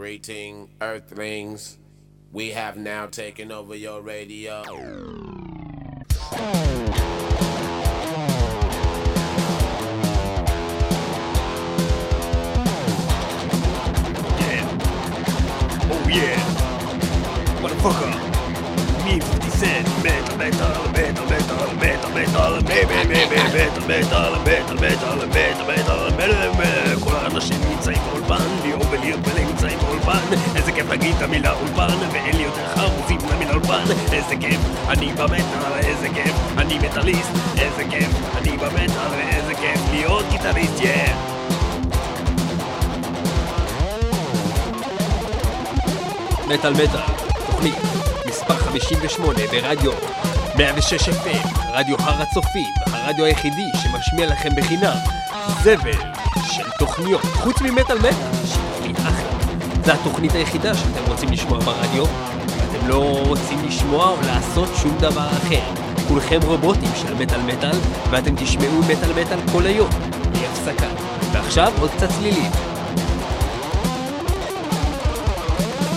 Greeting, Earthlings. We have now taken over your radio. Oh yeah. Motherfucker. Me 50 Cent. Metal, metal, metal, מטאל, מטאל, מטאל, מטאל, מטאל, כל האנשים נמצאים באולפן, ליאור וליר נמצאים באולפן, איזה כיף להגיד את המילה אולפן, ואין לי יותר חרוזים למילה אולפן, איזה כיף, אני במטאל, איזה כיף, אני מטאליסט, איזה כיף, אני במטאל, איזה כיף להיות גיטריסט, יא! מטאל מטאל, תוכנית מספר 58 ברדיו 106 FM, רדיו הר הצופים, הרדיו היחידי שמשמיע לכם בחינם זבל של תוכניות, חוץ ממטאל מטאל, שהיא תוכנית אחלה. זו התוכנית היחידה שאתם רוצים לשמוע ברדיו, ואתם לא רוצים לשמוע או לעשות שום דבר אחר. כולכם רובוטים של מטאל מטאל, ואתם תשמעו מטאל מטאל כל היום, בלי הפסקה. ועכשיו עוד קצת צלילים.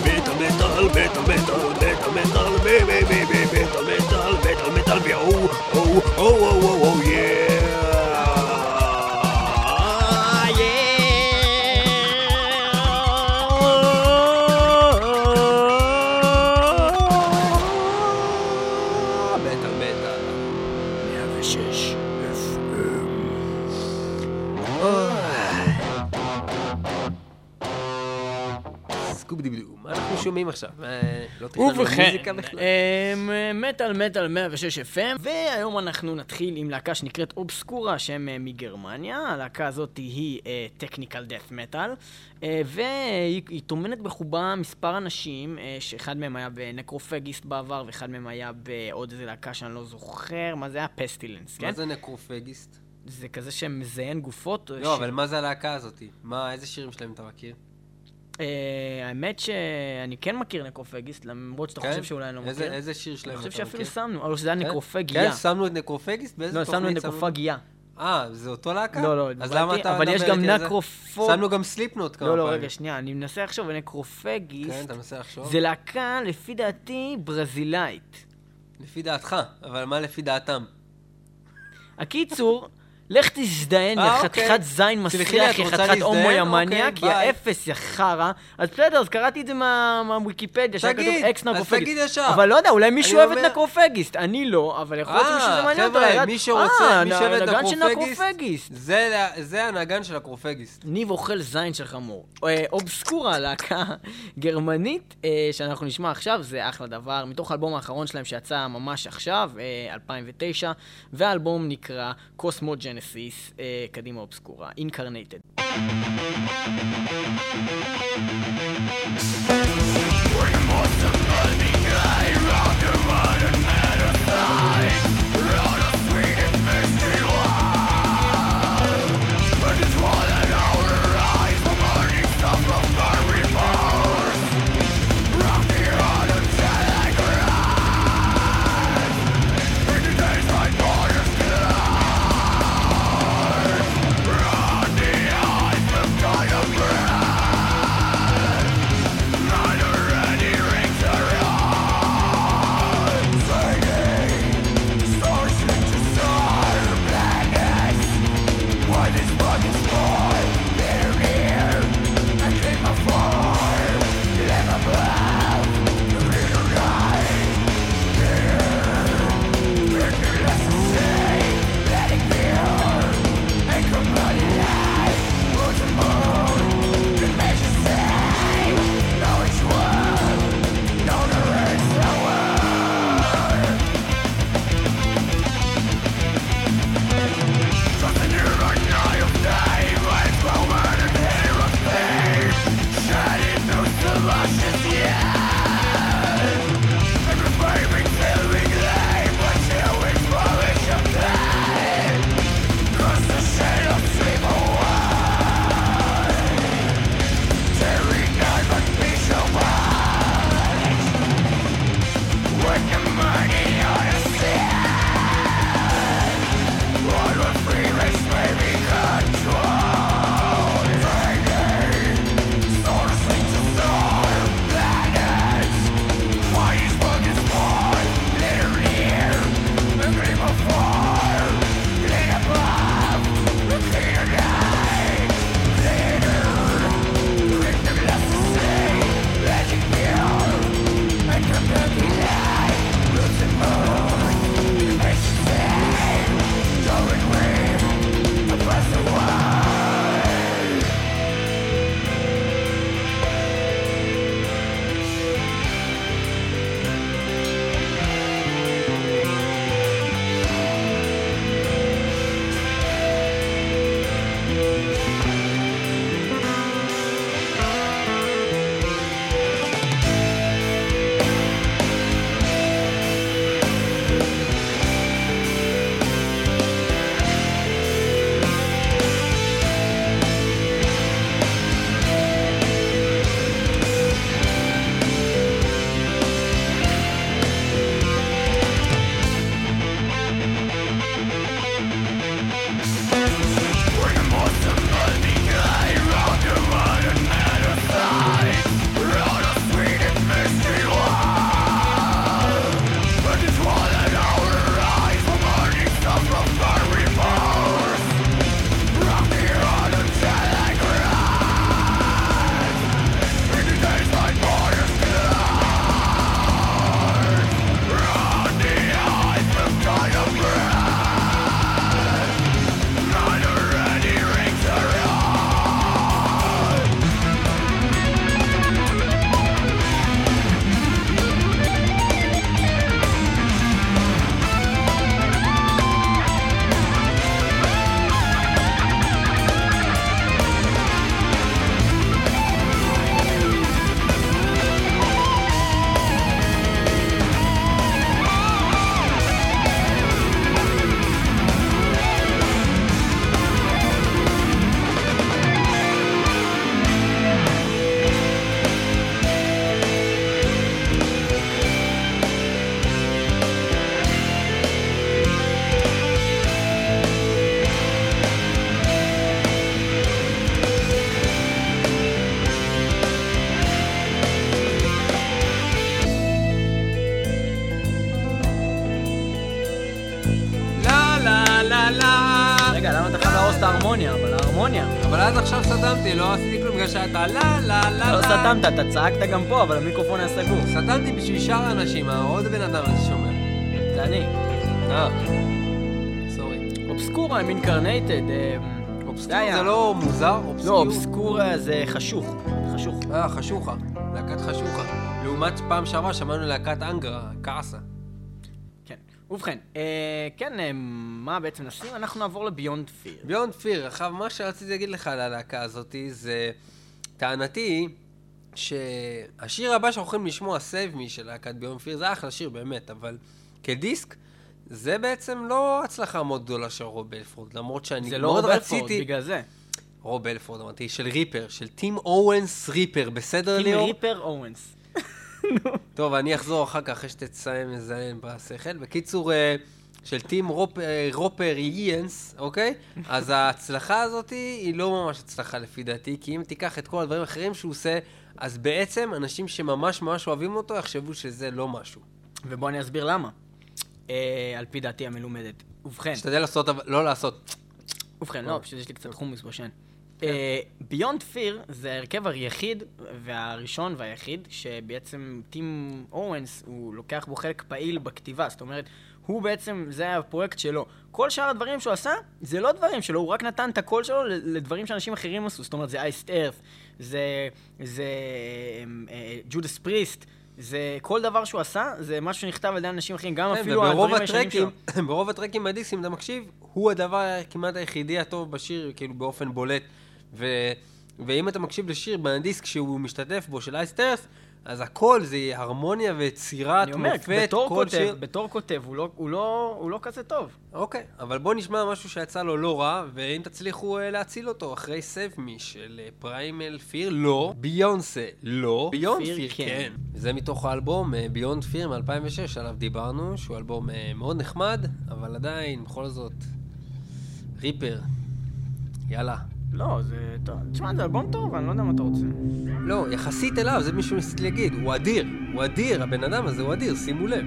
metal, metal, metal, metal, metal, metal, me, me, me, me, metal, metal, metal, metal, me, oh, oh, oh, oh, oh, oh, yeah. Yeah. מטאל מטאל. 106 FM. סקובדיבדו, מה אנחנו שומעים עכשיו? אה, לא תכננו ובכן, מוזיקה בכלל? אמ, מטאל מטאל 106 FM, והיום אנחנו נתחיל עם להקה שנקראת אובסקורה, שהם אה, מגרמניה. הלהקה הזאת היא technical death metal, והיא היא טומנת בחובה מספר אנשים, אה, שאחד מהם היה בנקרופגיסט בעבר, ואחד מהם היה בעוד איזה להקה שאני לא זוכר, מה זה היה? פסטילנס, כן? מה זה נקרופגיסט? זה כזה שמזיין גופות. לא, ש- אבל מה זה הלהקה הזאתי? מה, איזה שירים שלהם אתה מכיר? אה, האמת שאני כן מכיר נקרופגיסט, למרות שאתה כן? חושב שאולי אני לא מכיר. איזה שיר שלהם אני אתה חושב מכיר? שאפילו שמנו, אבל שזה היה כן? נקרופגיה. כן, שמנו את נקרופגיסט? באיזה לא, תוכנית? שמנו נקרופגיה. אה, זה אותו להקה? לא, לא, אז למה אתה אבל יש גם? נקרופוג... שמנו גם סליפנוט כמה לא, פעמים. לא, רגע, שנייה, אני מנסה לחשוב, כן, ונקרופגיסט אתה מנסה לחשוב? זה להקה, לפי דעתי, ברזילאית. לפי דעתך, אבל מה לפי דעתם? הקיצור, לך תזדיין, אה, יא אוקיי. חתיכת זין מסריח, יא חתיכת הומו להזדיין? יא אוקיי, מניאק, יא. אפס, יא חרא. אז בסדר, אז קראתי את זה מה- מהוויקיפדיה, שהיה כתוב אקס אז נקרופגיסט. תגיד ישר. אבל לא יודע, אולי מישהו אוהב את נקרופגיסט. אני לא, אבל יכול להיות אה, שמישהו זה מעניין אותו. חבר'ה, מי שרוצה, אה, מי שאוהב את נקרופגיסט, נקרופגיסט. זה הנגן של הקרופגיסט. ניב אוכל זין של חמור. אה, אובסקורה, להקה גרמנית אה, שאנחנו נשמע עכשיו, זה אחלה דבר. מתוך האלבום האחרון שלהם שיצא ממש עכשיו, אה, 2009, והאלבום נקרא קוסמו ג'נסיס, אה, קדימה אובסקורה, אינקרנטד. לה לה לא. סתמת, אתה צעקת גם פה, אבל המיקרופון היה סגור. סתמתי בשביל שאר האנשים, העוד בן אדם הזה שומע. זה אני. אה. sorry. אובסקורה עם אינקרנייטד. obscure זה לא מוזר? לא? אובסקורה זה חשוך. חשוך. אה, חשוכה. להקת חשוכה. לעומת פעם שעברה שמענו להקת אנגרה, קאסה. כן. ובכן, אה, כן, אה, מה בעצם נשים? אנחנו נעבור לביונד פיר. ביונד פיר, עכשיו מה שרציתי להגיד לך על הלהקה הזאתי זה... טענתי היא שהשיר הבא שאנחנו הולכים לשמוע, Save Me של להקת ביונד פיר, זה אחלה שיר באמת, אבל כדיסק, זה בעצם לא הצלחה מאוד גדולה של רוב בלפורד, למרות שאני זה לא מאוד רובלפורד, רציתי... בגלל זה. רוב בלפורד אמרתי, של ריפר, של טים אורנס ריפר, בסדר טים ליאור? ריפר אורנס. טוב, אני אחזור אחר כך, אחרי שתסיים לזיין בשכל. בקיצור, אה, של טים רופ, אה, רופר איאנס, אוקיי? אז ההצלחה הזאת היא לא ממש הצלחה לפי דעתי, כי אם תיקח את כל הדברים האחרים שהוא עושה, אז בעצם אנשים שממש ממש אוהבים אותו יחשבו שזה לא משהו. ובוא אני אסביר למה. אה, על פי דעתי המלומדת. ובכן, תשתדל לעשות, אבל לא לעשות. ובכן, לא, פשוט יש לי קצת חומוס בשן. ביונד פיר זה ההרכב היחיד והראשון והיחיד שבעצם טים אורנס הוא לוקח בו חלק פעיל בכתיבה, זאת אומרת, הוא בעצם, זה הפרויקט שלו. כל שאר הדברים שהוא עשה, זה לא דברים שלו, הוא רק נתן את הקול שלו לדברים שאנשים אחרים עשו, זאת אומרת, זה אייסט ארת, זה, זה ג'ודס פריסט, זה כל דבר שהוא עשה, זה משהו שנכתב על ידי אנשים אחרים, גם כן, אפילו הדברים הישנים שלו. ברוב הטרקים בדיסק, אם אתה מקשיב, הוא הדבר כמעט היחידי הטוב בשיר, כאילו באופן בולט. ו... ואם אתה מקשיב לשיר בדיסק שהוא משתתף בו, של אייסטרס, אז הכל זה הרמוניה ויצירת אני אומר, מופת, בתור כותב, שיר. בתור כותב, הוא לא, הוא, לא, הוא לא כזה טוב. אוקיי, אבל בוא נשמע משהו שיצא לו לא רע, ואם תצליחו אה, להציל אותו אחרי Save Me של אה, פריימל פיר, לא. ביונסה, לא. ביונד פיר, כן. כן. זה מתוך האלבום ביונד פיר מ-2006, עליו דיברנו, שהוא אלבום אה, מאוד נחמד, אבל עדיין, בכל זאת, ריפר. יאללה. לא, זה. תשמע, זה אלבום טוב, אני לא יודע מה אתה רוצה. לא, יחסית אליו, זה מישהו ניסיתי להגיד, הוא אדיר, הוא אדיר, הבן אדם הזה הוא אדיר, שימו לב.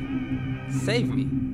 Save me.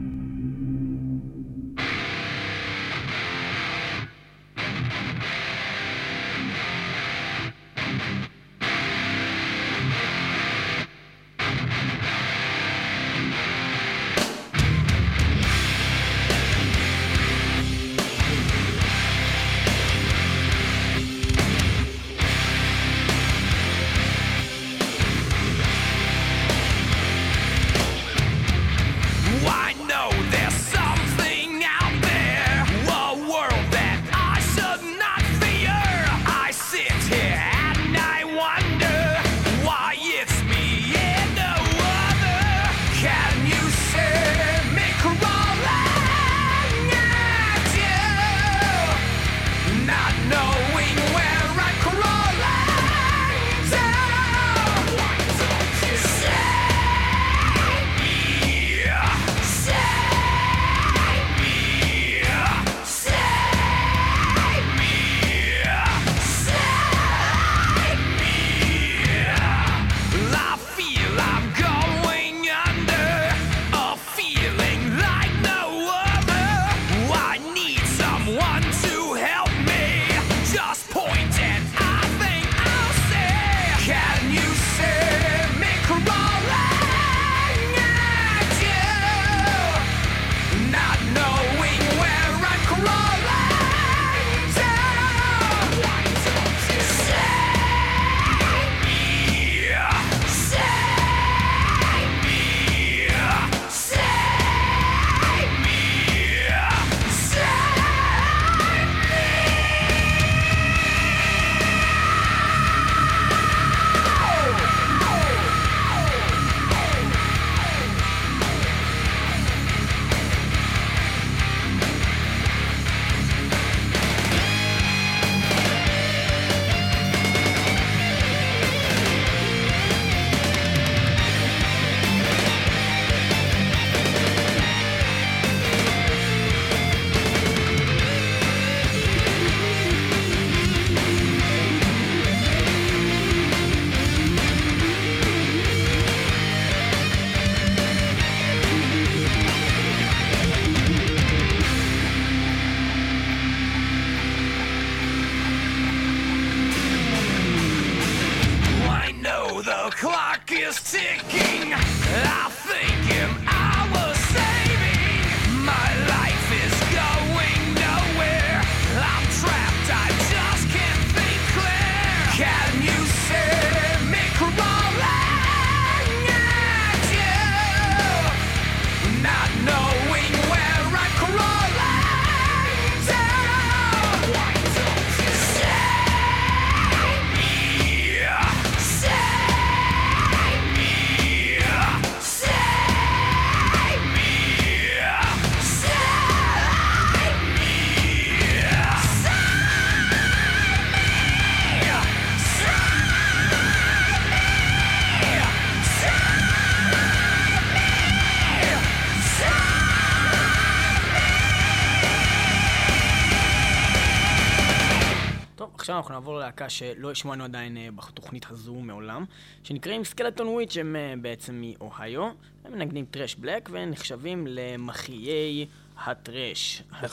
עכשיו אנחנו נעבור ללהקה שלא השמענו עדיין אה, בתוכנית הזו מעולם, שנקראים Skeletonwitch, הם אה, בעצם מאוהיו, הם מנגנים thrash black ונחשבים למחיי ה thrash. ה thrash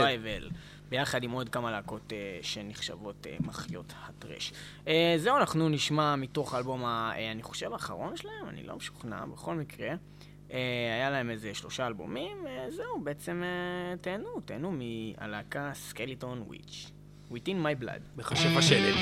revival. ביחד עם עוד כמה להקות אה, שנחשבות אה, מחיות ה thrash. אה, זהו, אנחנו נשמע מתוך האלבום, ה- אה, אני חושב, האחרון שלהם, אני לא משוכנע, בכל מקרה. אה, היה להם איזה שלושה אלבומים, אה, זהו, בעצם אה, תהנו, תהנו מהלהקה Skeletonwitch. Within my blood. מכשף השלד.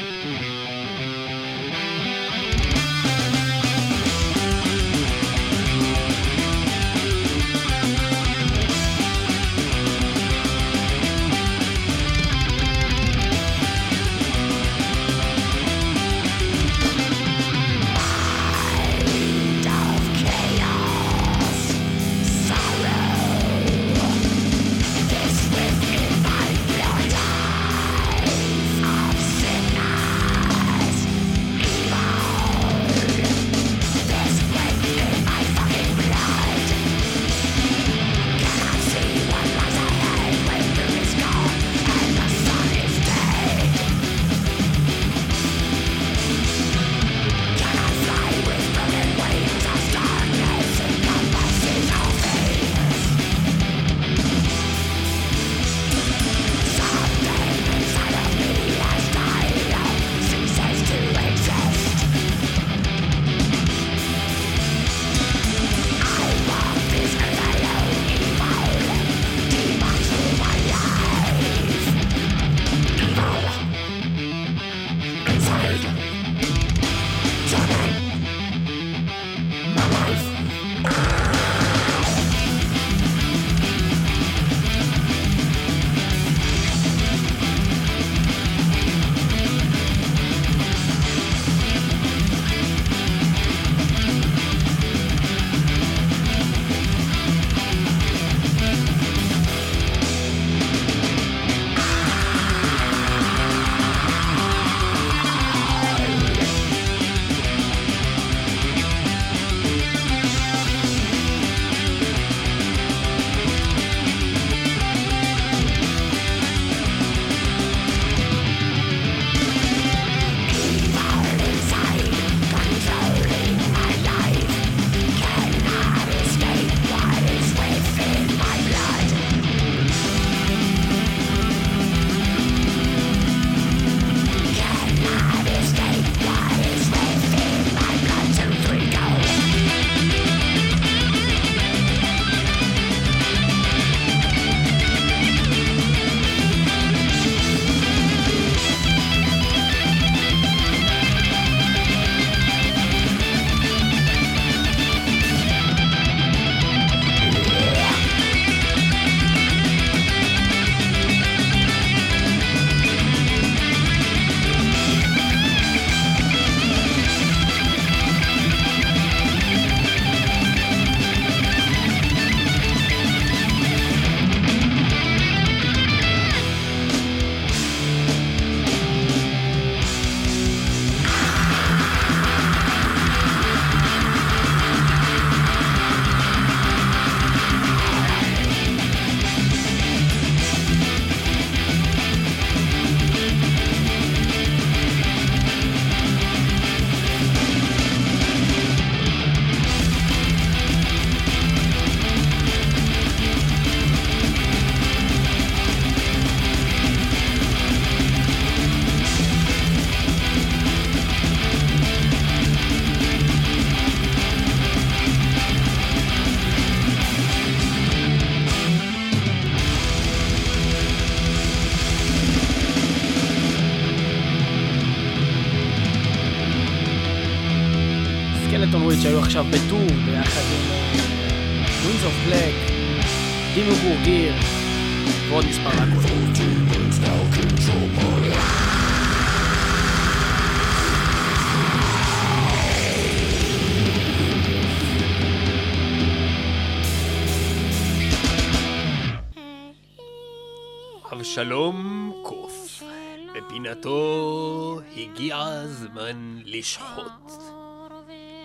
לשחוט.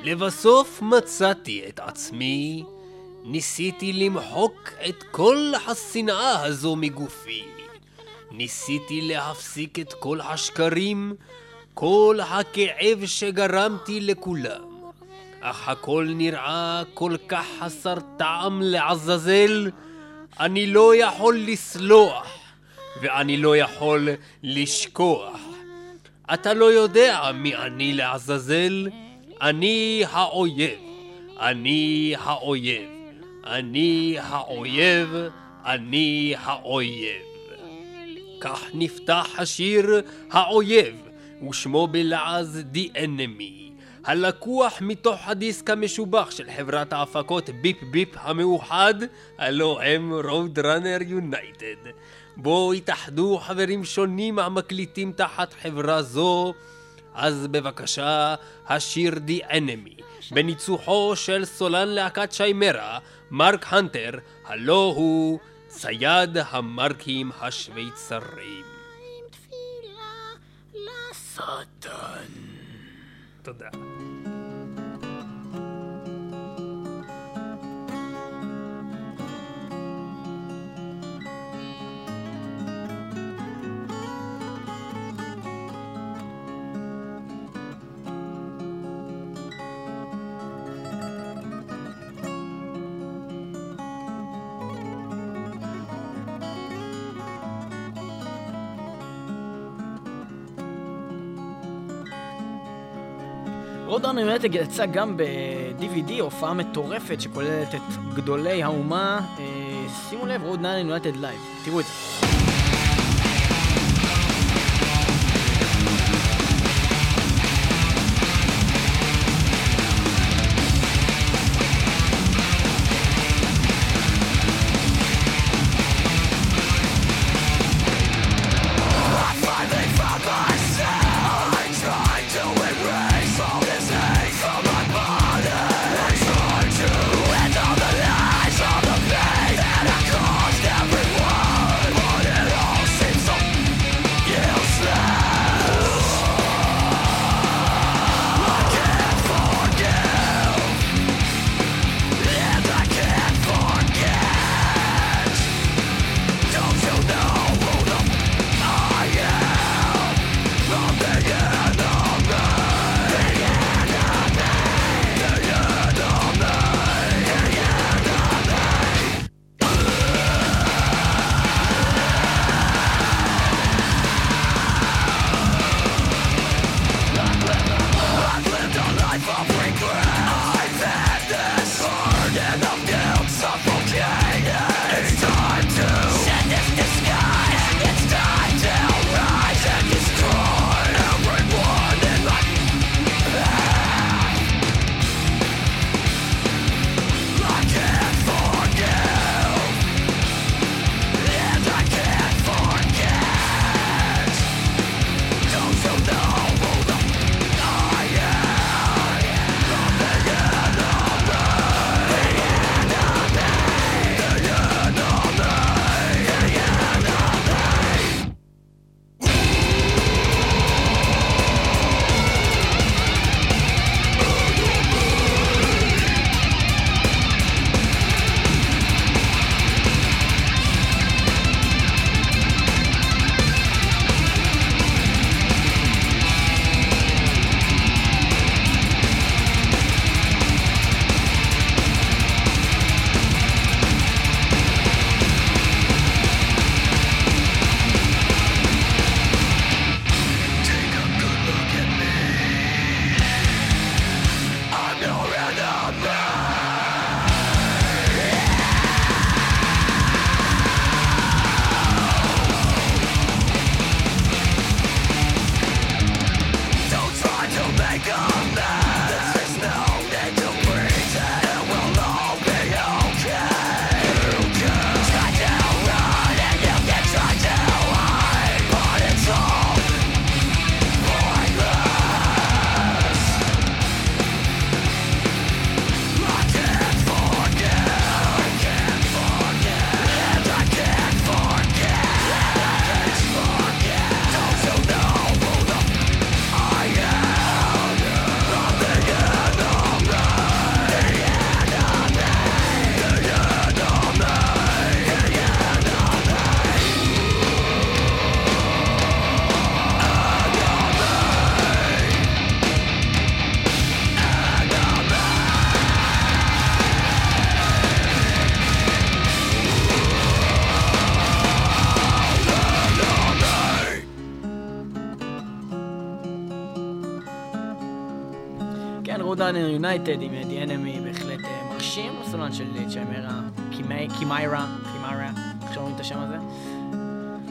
לבסוף מצאתי את עצמי, ניסיתי למחוק את כל השנאה הזו מגופי. ניסיתי להפסיק את כל השקרים, כל הכאב שגרמתי לכולם. אך הכל נראה כל כך חסר טעם לעזאזל, אני לא יכול לסלוח, ואני לא יכול לשכוח. אתה לא יודע מי אני לעזאזל, אני האויב. אני האויב. אני האויב. אני האויב. כך נפתח השיר האויב, ושמו בלעז The Enemy. הלקוח מתוך הדיסק המשובח של חברת ההפקות ביפ ביפ המאוחד, הלו הם רוד ראנר יונייטד. בו התאחדו חברים שונים המקליטים תחת חברה זו, אז בבקשה, השיר The Enemy, בניצוחו של סולן להקת שיימרה, מרק הנטר, הלו הוא צייד המרקים השוויצרים. תודה. Roadrunner United יצא גם ב-DVD, הופעה מטורפת שכוללת את גדולי האומה. אה, שימו לב, Roadrunner United live. תראו את זה. Downer יונייטד עם The Enemy בהחלט אה, מרשים, הסולן של אה, צ'יימרה, קימי- קימיירה, קימיירה, איך שאומרים את השם הזה?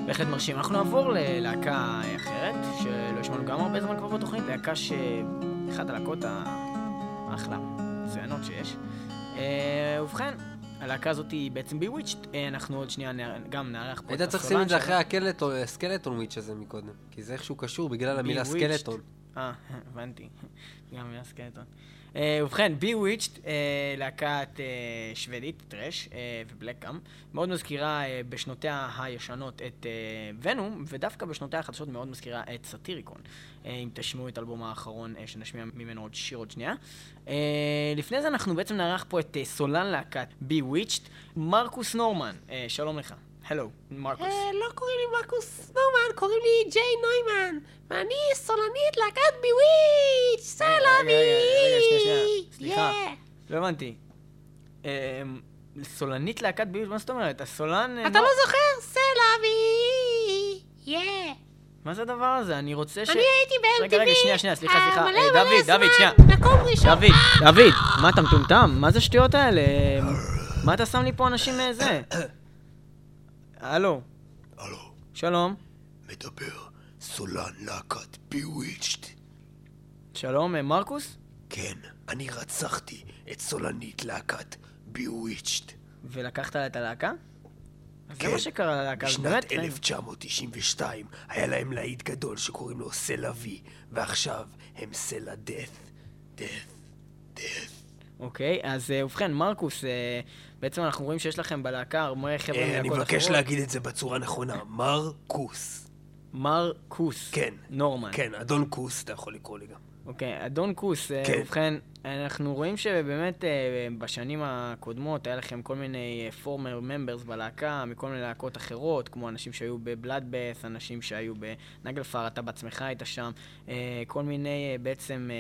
בהחלט מרשים. אנחנו נעבור ללהקה אחרת, שלא השמענו גם הרבה זמן כבר בתוכנית, להקה שאחת הלהקות האחלה, מצוינות שיש. אה, ובכן, הלהקה הזאת היא בעצם בוויצ'ט, אנחנו עוד שנייה גם נארח פה את היית צריך הסולן לשים את זה. אחרי הסקלטון וויץ' הזה מקודם. כי זה איכשהו קשור בגלל המילה. סקלטון. אה, הבנתי. גם מילה סקלטון. אה, ובכן, Bewitched, אה, להקת אה, שוודית, טרש אה, ובלק גם, מאוד מזכירה אה, בשנותיה הישנות את ונום, ודווקא בשנותיה החדשות מאוד מזכירה את סאטיריקון. אה, אם תשמעו את האלבום האחרון אה, שנשמיע ממנו עוד שיר עוד שנייה. אה, לפני זה אנחנו בעצם נערך פה את אה, סולן להקת Bewitched, מרקוס נורמן. אה, שלום לך. הלו, מרקוס. לא קוראים לי מרקוס נומן, קוראים לי ג'יי נוימן, ואני סולנית להקת ביוויץ', רגע, רגע, שנייה, שנייה. סליחה. Yeah. לא הבנתי. אמ, סולנית להקת ביוש, מה זאת אומרת? הסולן... אה, אתה לא זוכר? סלאבי! יא! מה זה הדבר הזה? אני רוצה ש... אני הייתי ב-MTV. רגע, רגע, שנייה, שנייה, סליחה, אה, סליחה. אה, דוד, דוד, שנייה. מקום ראשון. דוד, דוד, מה אתה מטומטם? מה זה השטויות האלה? אמ, מה אתה שם לי פה אנשים אה, זה? הלו, הלו, שלום. מדבר סולן להקת ביוויצ'ט. שלום, אה, מרקוס? כן, אני רצחתי את סולנית להקת ביוויצ'ט. ולקחת את הלהקה? אז זה כן. מה שקרה ללהקה, בשנת באמת... אה, 1992 היה להם להיט גדול שקוראים לו סלע וי, ועכשיו הם סלע דאט. דאט. דאט. אוקיי, אז אה, ובכן, מרקוס, אה, בעצם אנחנו רואים שיש לכם בלהקה הרבה חבר'ה אה, אני מלהקות מבקש אחרות. להגיד את זה בצורה נכונה, מרקוס. מרקוס. כן. נורמן. כן, אדון כוס אתה יכול לקרוא לי גם. אוקיי, אדון כוס, אה, כן. ובכן, אנחנו רואים שבאמת אה, בשנים הקודמות היה לכם כל מיני פורמר ממברס בלהקה, מכל מיני להקות אחרות, כמו אנשים שהיו בבלאדבאס, אנשים שהיו בנגלפאר, אתה בעצמך היית שם, כל מיני בעצם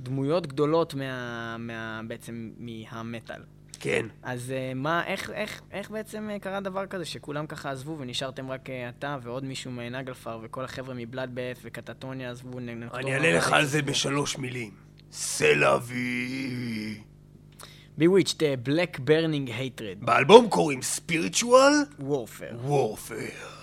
דמויות גדולות מה, מה, בעצם מהמטאל. כן. אז אה, מה, איך, איך, איך בעצם אה, קרה דבר כזה שכולם ככה עזבו ונשארתם רק אה, אתה ועוד מישהו מנגלפאר וכל החבר'ה מבלאדבאס וקטטוניה עזבו? אני אענה לך על זה בשלוש מילים. סלע וי. Bewitched, Black Burning Hatred, באלבום קוראים ספיריטואל Warfare. וורפר.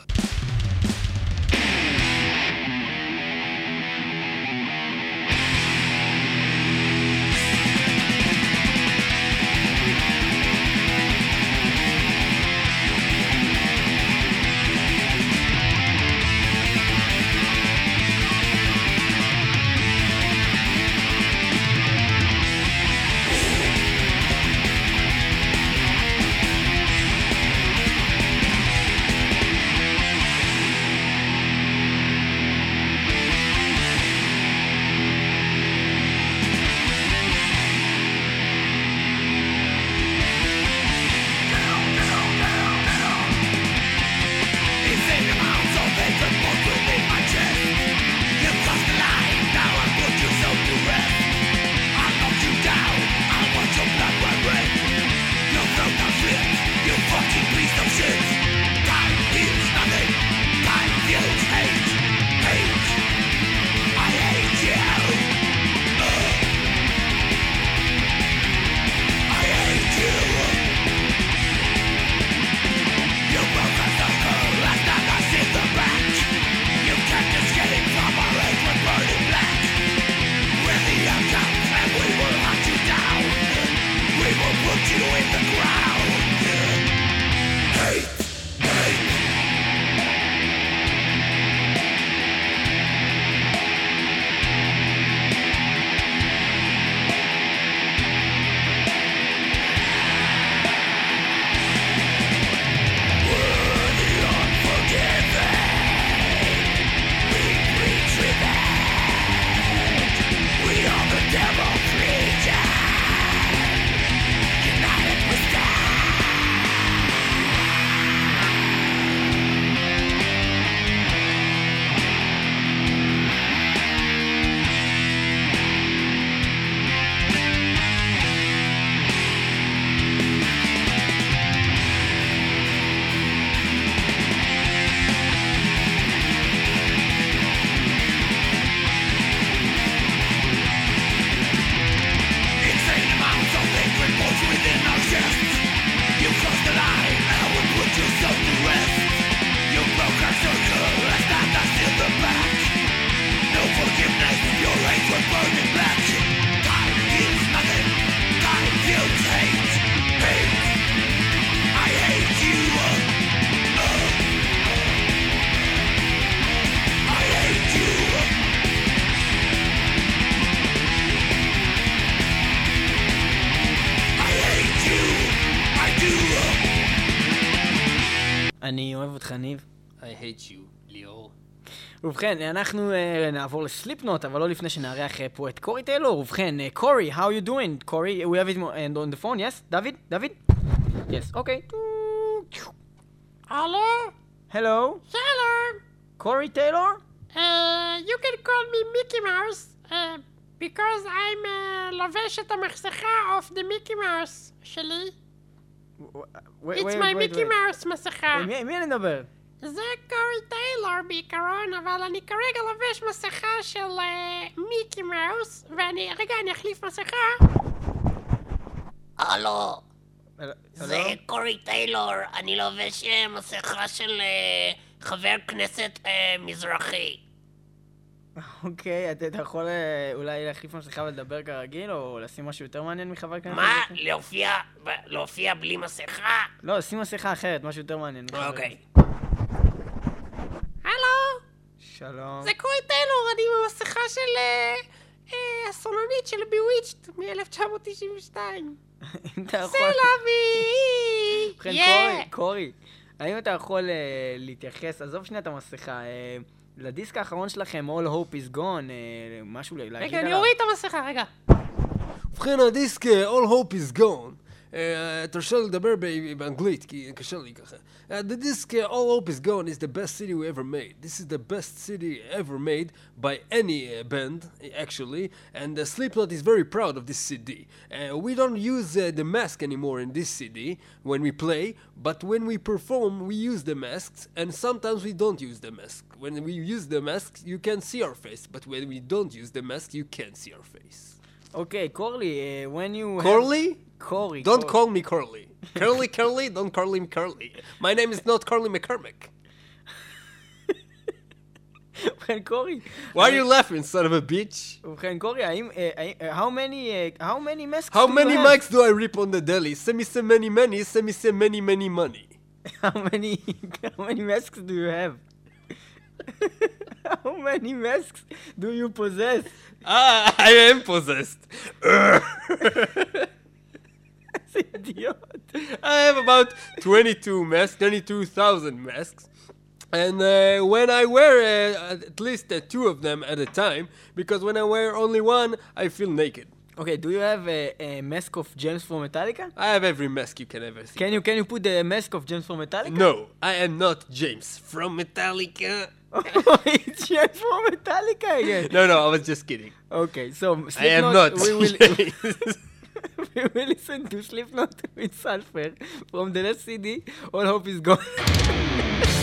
Hate you, ליאור. ובכן, אנחנו אה, נעבור לסליפנוט, אבל לא לפני שנארח אה, פה את קורי טיילור. ובכן, אה, קורי, how you doing? קורי, we have it on- on the phone, yes? דוד? דוד? Yes, אוקיי. Hello? Hello? Hello? קורי טיילור? Uh, you can call me Mickey Mouse, uh, because I'm uh, לובש את המסכה of the Mickey Mouse שלי. It's my Mickey Mouse מסכה. מי אני מדבר? זה קורי טיילור בעיקרון, אבל אני כרגע לובש מסכה של אה, מיקי מאוס, ואני, רגע, אני אחליף מסכה. הלו, זה הלו? קורי טיילור, אני לובש אה, מסכה של אה, חבר כנסת אה, מזרחי. אוקיי, אתה אתה יכול אה, אולי להחליף מסכה ולדבר כרגיל, או לשים משהו יותר מעניין מחבר כנסת? מה? להופיע, להופיע בלי מסכה? לא, שים מסכה אחרת, משהו יותר מעניין. אוקיי. כנסת. שלום. זה קורי טיילור, אני עם המסכה של אה, אה, הסולנית של ביוויצ'ט מ-1992. אם אתה יכול... סלאבי! ובכן, קורי, קורי, האם אתה יכול אה, להתייחס, עזוב שנייה את המסכה, לדיסק האחרון שלכם, All Hope is Gone, משהו להגיד עליו? רגע, אני אוריד את המסכה, רגע. ובכן, הדיסק All Hope is Gone. תרשה לדבר באנגלית, כי קשה לי ככה. Uh, the disc uh, All Hope Is Gone is the best CD we ever made. This is the best CD ever made by any uh, band, actually, and uh, Slipknot is very proud of this CD. Uh, we don't use uh, the mask anymore in this CD when we play, but when we perform, we use the masks, and sometimes we don't use the mask. When we use the mask, you can see our face, but when we don't use the mask, you can't see our face. Okay, Corley, when you. Corley? Corley, Don't Corley. call me Corley Curly, Curly, don't call me Curly. My name is not Curly McCormick. ובכן, קורי. Why are you laughing, son of a bitch? ובכן, קורי, האם... אה, האם- אה, how many... אה, how many masks How do you many have? mics do I rip on the deli? Send me some many many, send me some many many money. How many... how many masks do you have? how many masks do you possess? Ah, I am possessed. idiot. I have about 22 masks, 22,000 masks. And uh, when I wear uh, at least uh, two of them at a time, because when I wear only one, I feel naked. Okay, do you have a, a mask of James from Metallica? I have every mask you can ever see. Can you can you put the mask of James from Metallica? No, I am not James from Metallica. Oh, it's James from Metallica again. No, no, I was just kidding. Okay, so Slipknot, I am not. We will. we will listen to Slipknot with Sulfur from the last CD. All hope is gone.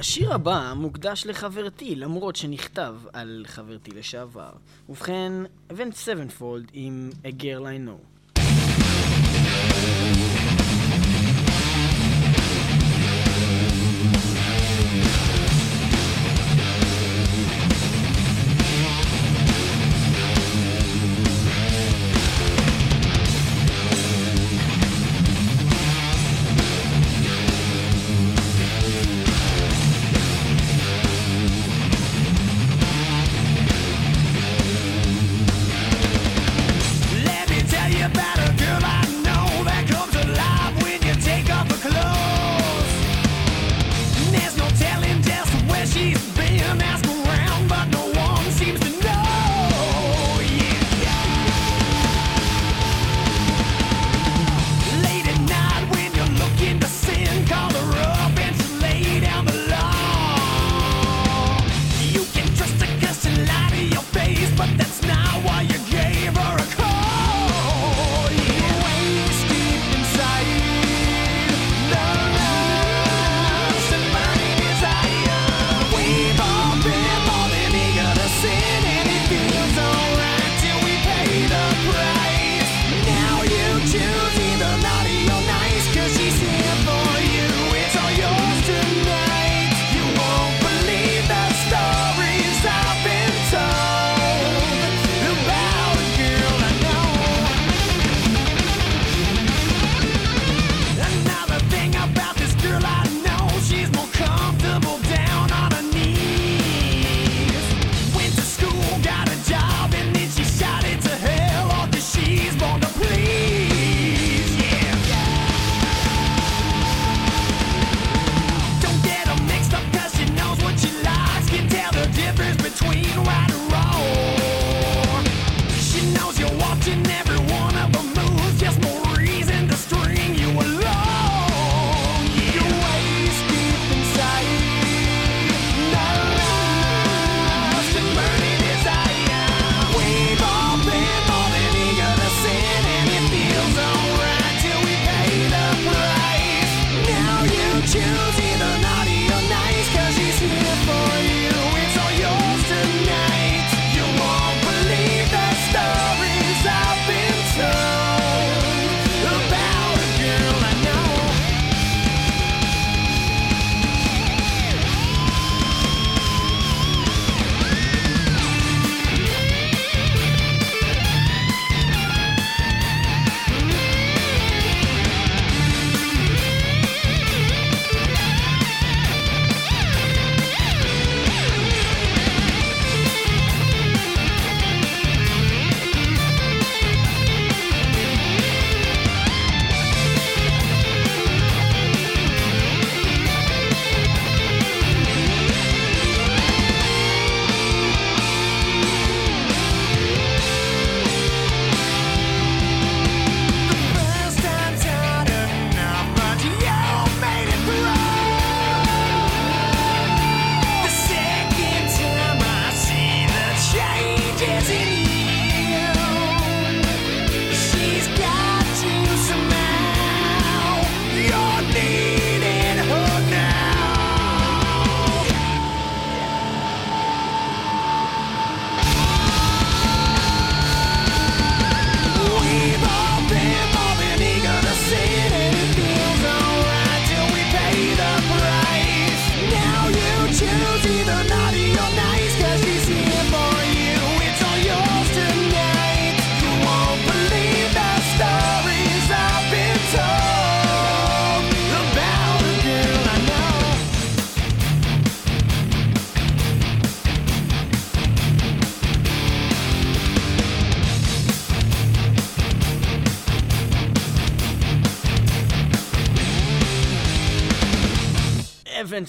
השיר הבא מוקדש לחברתי, למרות שנכתב על חברתי לשעבר. ובכן, Avenged Sevenfold עם A Girl I Know.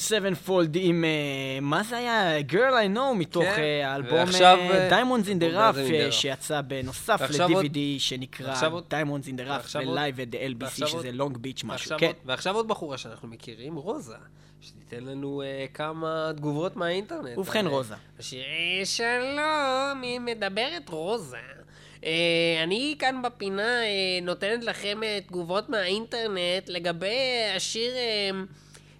Sevenfold עם, אה, מה זה היה? Girl I know, מתוך כן, האלבום ועכשיו, אה, אה, Diamonds in the Rough. שיצא בנוסף ל-DVD שנקרא Diamonds in the Rough ב-Live at the LBC, שזה לונג ביץ' משהו. כן. עוד- ועכשיו עוד בחורה שאנחנו מכירים, רוזה, שתיתן לנו אה, כמה תגובות מהאינטרנט. ובכן, רוזה. שלום, היא מדברת רוזה. אה, אני כאן בפינה אה, נותנת לכם אה, תגובות מהאינטרנט לגבי השיר אה,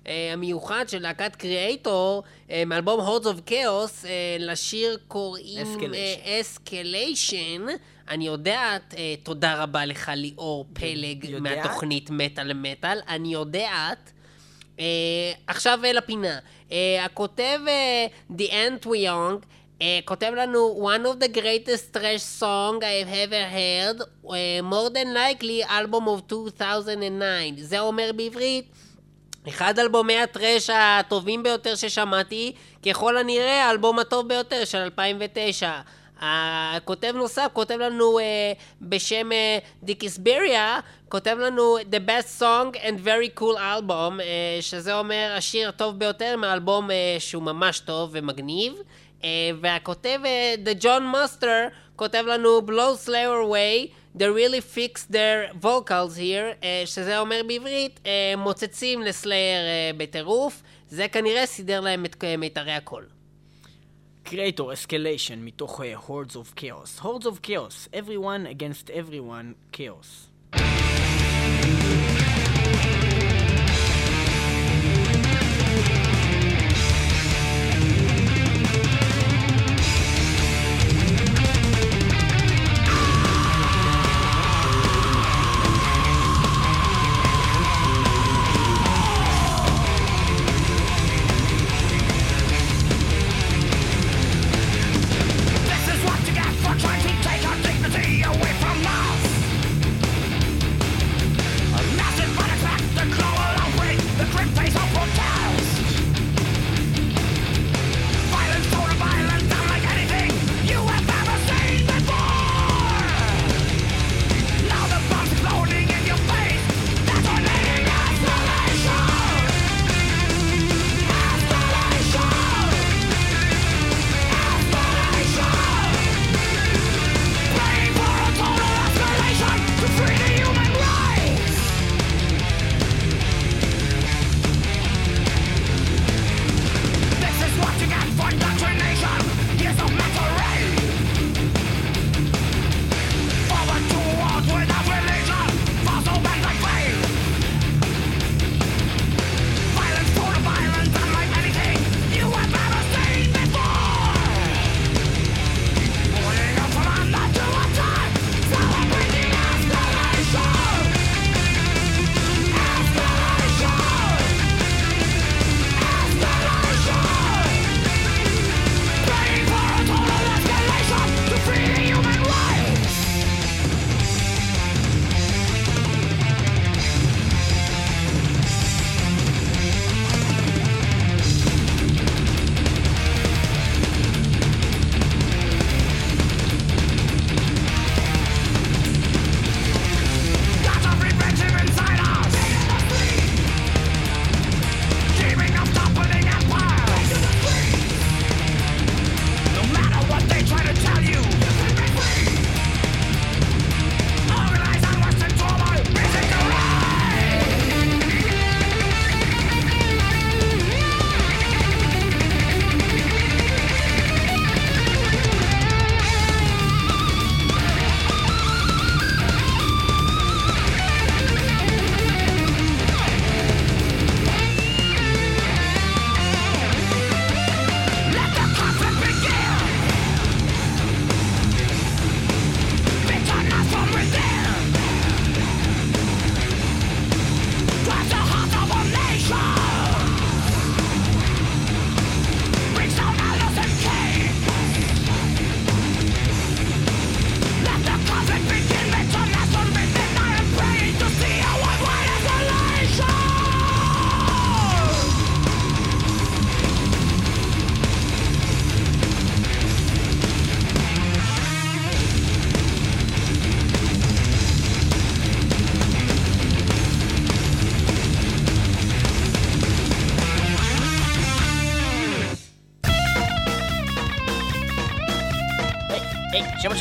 המיוחד של להקת קריאייטור אה, מאלבום of Chaos, אה, לשיר קוראים Escalation. אסקליישן. אני יודעת, אה, תודה רבה לך ליאור פלג יודעת? מהתוכנית מטאל מטאל, אני יודעת. Uh, עכשיו uh, לפינה. Uh, הכותב uh, The Ant We Young uh, כותב לנו One of the greatest trash song I've ever heard, uh, more than likely album of 2009. זה אומר בעברית, אחד אלבומי הטרש הטובים ביותר ששמעתי, ככל הנראה האלבום הטוב ביותר של 2009. הכותב נוסף כותב לנו uh, בשם uh, דיקיסבריה, כותב לנו The best song and very cool album, uh, שזה אומר השיר הטוב ביותר מאלבום uh, שהוא ממש טוב ומגניב. Uh, והכותב uh, The John Muster כותב לנו Blow Slayer Way, they really fixed their vocals here, uh, שזה אומר בעברית uh, מוצצים ל Slayer אה, בטירוף, זה כנראה סידר להם את אה, מיתרי הקול. Kreator, Escalation, מתוך אה, Hordes of Chaos. Hordes of Chaos, everyone against everyone, chaos.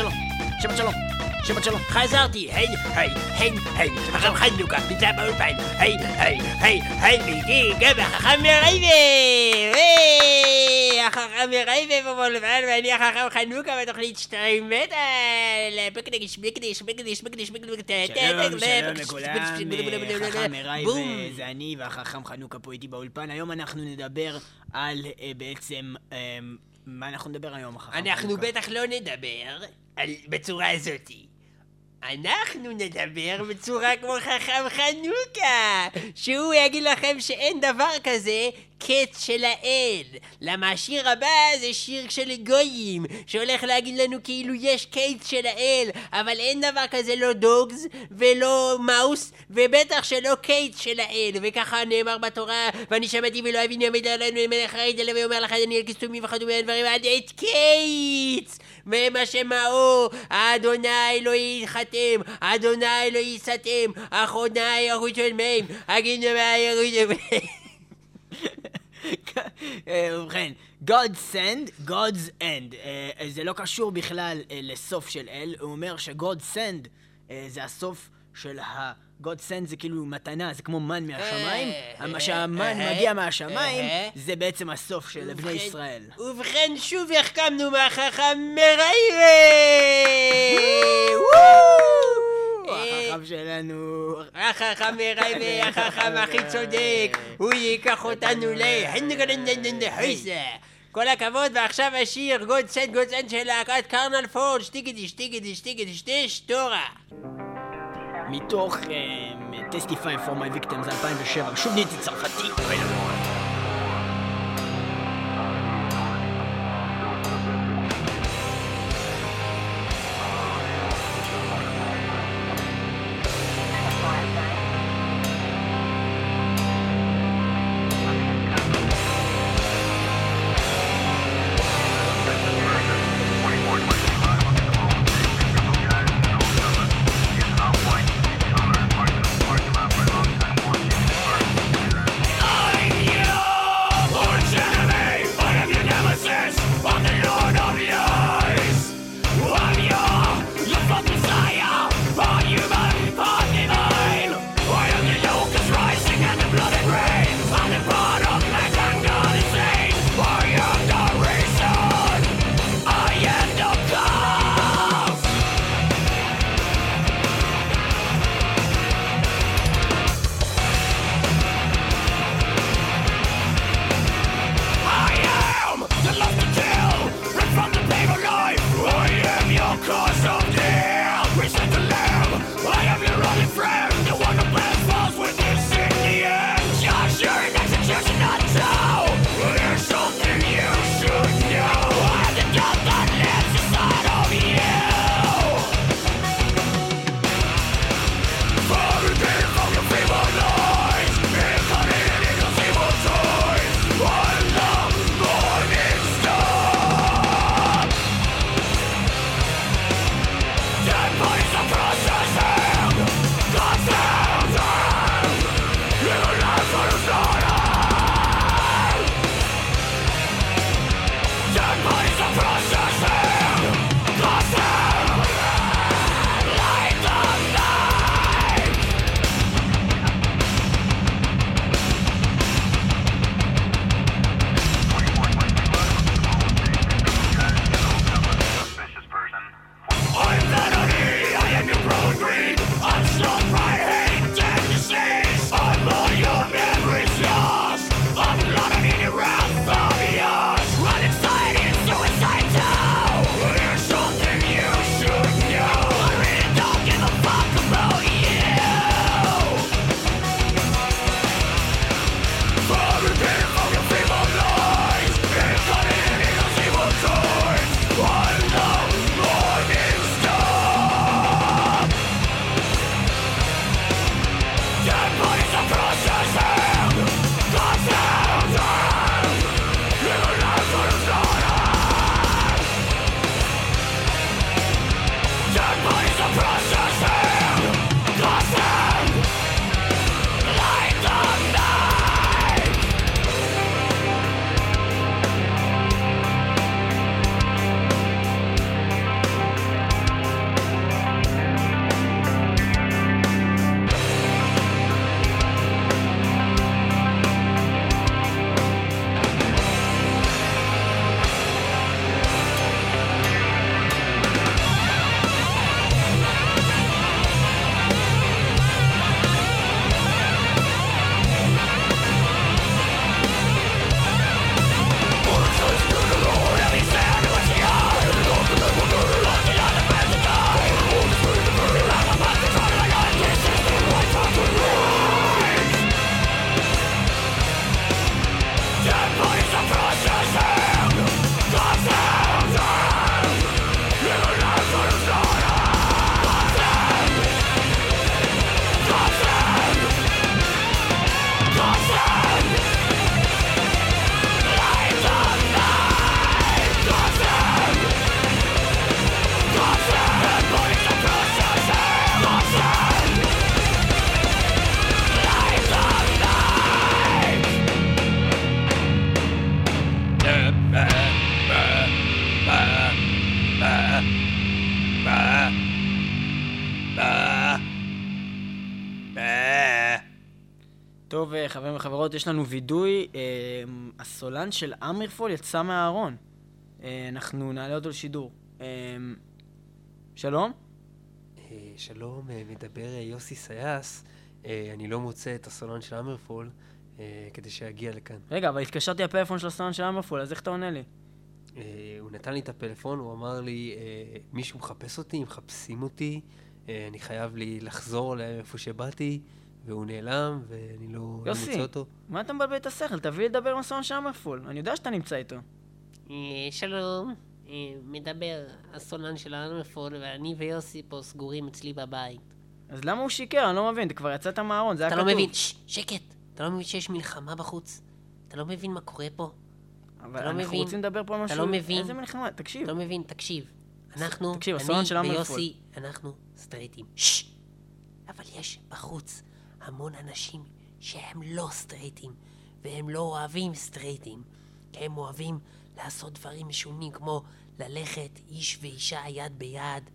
שלום, שבת שלום, שבת שלום. חזרתי, היי, היי, היי, היי, עכשיו חנוכה, פיצה באולפן, היי, היי, היי, היי, מיקי, גם החכם מרייבב, היי, החכם מרייבב באולפן, ואני החכם חנוכה בתוכנית שתיים מטאל, פקדש, פקדש, פקדש, פקדש, פקדש, שלום, שלום לכולם, חכם מראי וזה אני והחכם חנוכה פה איתי באולפן. היום אנחנו נדבר על אה, בעצם, אה, מה אנחנו נדבר היום, החכם חנוכה? אנחנו בטח לא נדבר בצורה הזאתי. אנחנו נדבר בצורה כמו חכם חנוכה, שהוא יגיד לכם שאין דבר כזה קץ של האל. למה השיר הבא זה שיר של גויים, שהולך להגיד לנו כאילו יש קץ של האל, אבל אין דבר כזה לא דוגס ולא מאוס, ובטח שלא קץ של האל, וככה נאמר בתורה, ואני שמעתי ולא אבין ימיד עלינו מלך חרד אלה ואומר לך דניאל כסתומי וכדומה דברים עד את קץ! ומה שמאו, אדוני לא ייחתם, אדוני לא ייסתם, אחרוני ירוץ של של מם. אה, ובכן, God send, God's end. אה, זה לא קשור בכלל אה, לסוף של אל, הוא אומר ש-God send אה, זה הסוף של ה... God send זה כאילו מתנה, זה כמו מן מהשמיים, מה שהמן מגיע מהשמיים. זה בעצם הסוף של בני ישראל. ובכן, שוב החכמנו מהחכם מריירה! החכם שלנו... החכם מריירה, החכם הכי צודק, הוא ייקח אותנו ל... כל הכבוד, ועכשיו השיר גוד סט גוד סט של להקת קרנל פורד, שטיגדי שטיגדי שטיגדי שטי שטורה. מתוך Testify for my victims 2007, שוב נהייתי צרפתי. חברים וחברות, יש לנו וידוי. אה, הסולן של אמריפול יצא מהארון. אה, אנחנו נעלה אותו לשידור. אה, שלום? אה, שלום, מדבר אה, יוסי סייס. אה, אני לא מוצא את הסולן של אמרפול אה, כדי שיגיע לכאן. רגע, אבל התקשרתי לפלאפון של הסולן של אמריפול, אז איך אתה עונה לי? אה, הוא נתן לי את הפלאפון, הוא אמר לי, אה, מישהו מחפש אותי, מחפשים אותי, אה, אני חייב לי לחזור לאיפה שבאתי, והוא נעלם, ואני לא, לא יוסי. מוצא אותו. מה אתה מבלבל את השכל? תביא לדבר עם הסולן של אמריפול. אני יודע שאתה נמצא איתו. אה, שלום, אה, מדבר הסולן של האנרפול, ואני ויוסי פה סגורים אצלי בבית. אז למה הוא שיקר? אני לא מבין, אתה כבר יצאת מהארון, זה היה אתה כתוב. לא מבין, שקט. אתה לא מבין שיש מלחמה בחוץ? אתה לא מבין מה קורה פה? אבל אתה לא אנחנו. רוצים לדבר פה על אתה משהו... לא מבין. איזה מלחמה? תקשיב. אתה לא מבין, תקשיב. אנחנו, אני. ויוסי, אנחנו סטרייטים. ששש! אבל יש בחוץ המון אנשים שהם לא סטרייטים, והם לא אוהבים סטרייטים. כי הם אוהבים לעשות דברים משונים כמו ללכת איש ואישה יד ביד,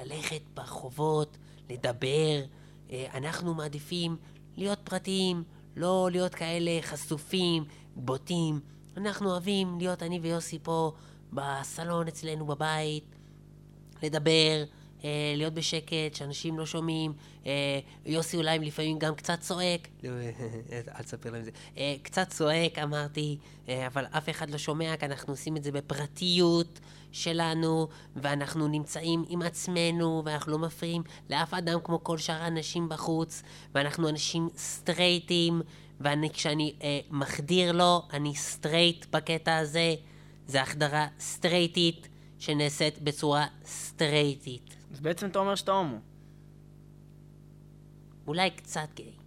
ללכת ברחובות, לדבר. אה, אנחנו מעדיפים להיות פרטיים, לא להיות כאלה חשופים, בוטים. אנחנו אוהבים להיות אני ויוסי פה בסלון אצלנו בבית, לדבר, אה, להיות בשקט, שאנשים לא שומעים. אה, יוסי אולי לפעמים גם קצת צועק, לא, אל תספר להם את זה. אה, קצת צועק, אמרתי, אה, אבל אף אחד לא שומע, כי אנחנו עושים את זה בפרטיות שלנו, ואנחנו נמצאים עם עצמנו, ואנחנו לא מפריעים לאף אדם כמו כל שאר האנשים בחוץ, ואנחנו אנשים סטרייטים, וכשאני אה, מחדיר לו, אני סטרייט בקטע הזה. זה החדרה סטרייטית שנעשית בצורה סטרייטית. אז בעצם אתה אומר שאתה הומו. אולי קצת גיי.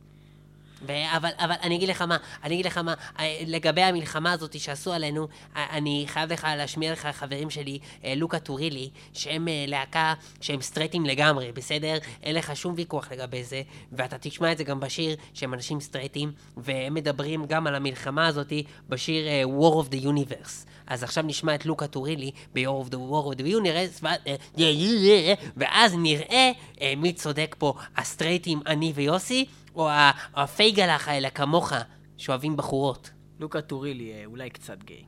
אבל, אבל אני אגיד לך מה, אני אגיד לך מה, אה, לגבי המלחמה הזאת שעשו עלינו, אה, אני חייב לך להשמיע לך חברים שלי, אה, לוקה טורילי, שהם להקה שהם סטרייטים לגמרי, בסדר? אין לך שום ויכוח לגבי זה, ואתה תשמע את זה גם בשיר שהם אנשים סטרייטים, והם מדברים גם על המלחמה הזאת בשיר War of the Universe. אז עכשיו נשמע את לוקה טורילי ב-War of the War of the Universe, ואז, אה, נראה אה, מי צודק פה, הסטרייטים, אני ויוסי, או הפייגלח האלה כמוך, שאוהבים בחורות. לוקה טורילי, אה, אולי קצת גיי.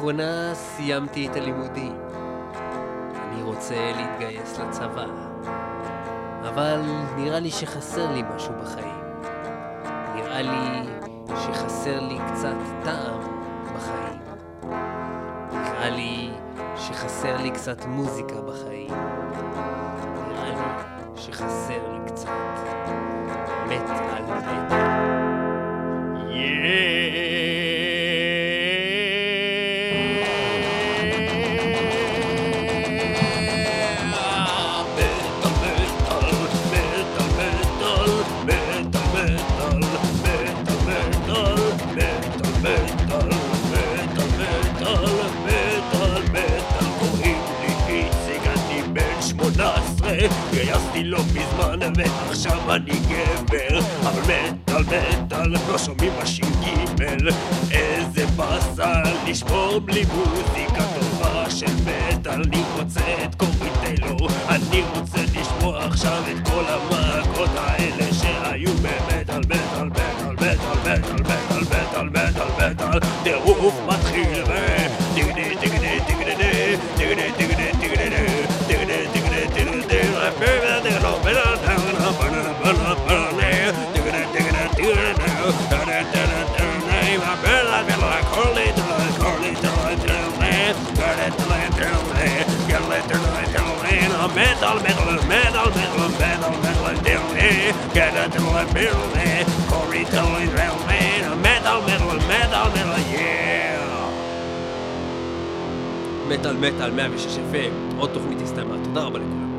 לאחרונה סיימתי את הלימודים. אני רוצה להתגייס לצבא. אבל נראה לי שחסר לי משהו בחיים. נראה לי שחסר לי קצת טעם בחיים. נראה לי שחסר לי קצת מוזיקה בחיים. נראה לי שחסר לי קצת מת על מת. גייסתי ועכשיו אני גבר אבל מטאל מטאל לא שומעים בש"ג איזה באסה לשמור בלי מוזיקה טובה של מטאל אני רוצה את קורי טיילור אני רוצה לשמוע עכשיו את כל המכות האלה שהיו במטאל מטאל מטאל מטאל מטאל מטאל מטאל מטאל מטאל טירוף מתחיל Metal, metal, metal, metal, metal, metal, get it to the building, Corey telling metal, metal, metal, metal, yeah. מטאל מטאל 106 FM, עוד תוכנית הסתיימה, תודה רבה לכולם.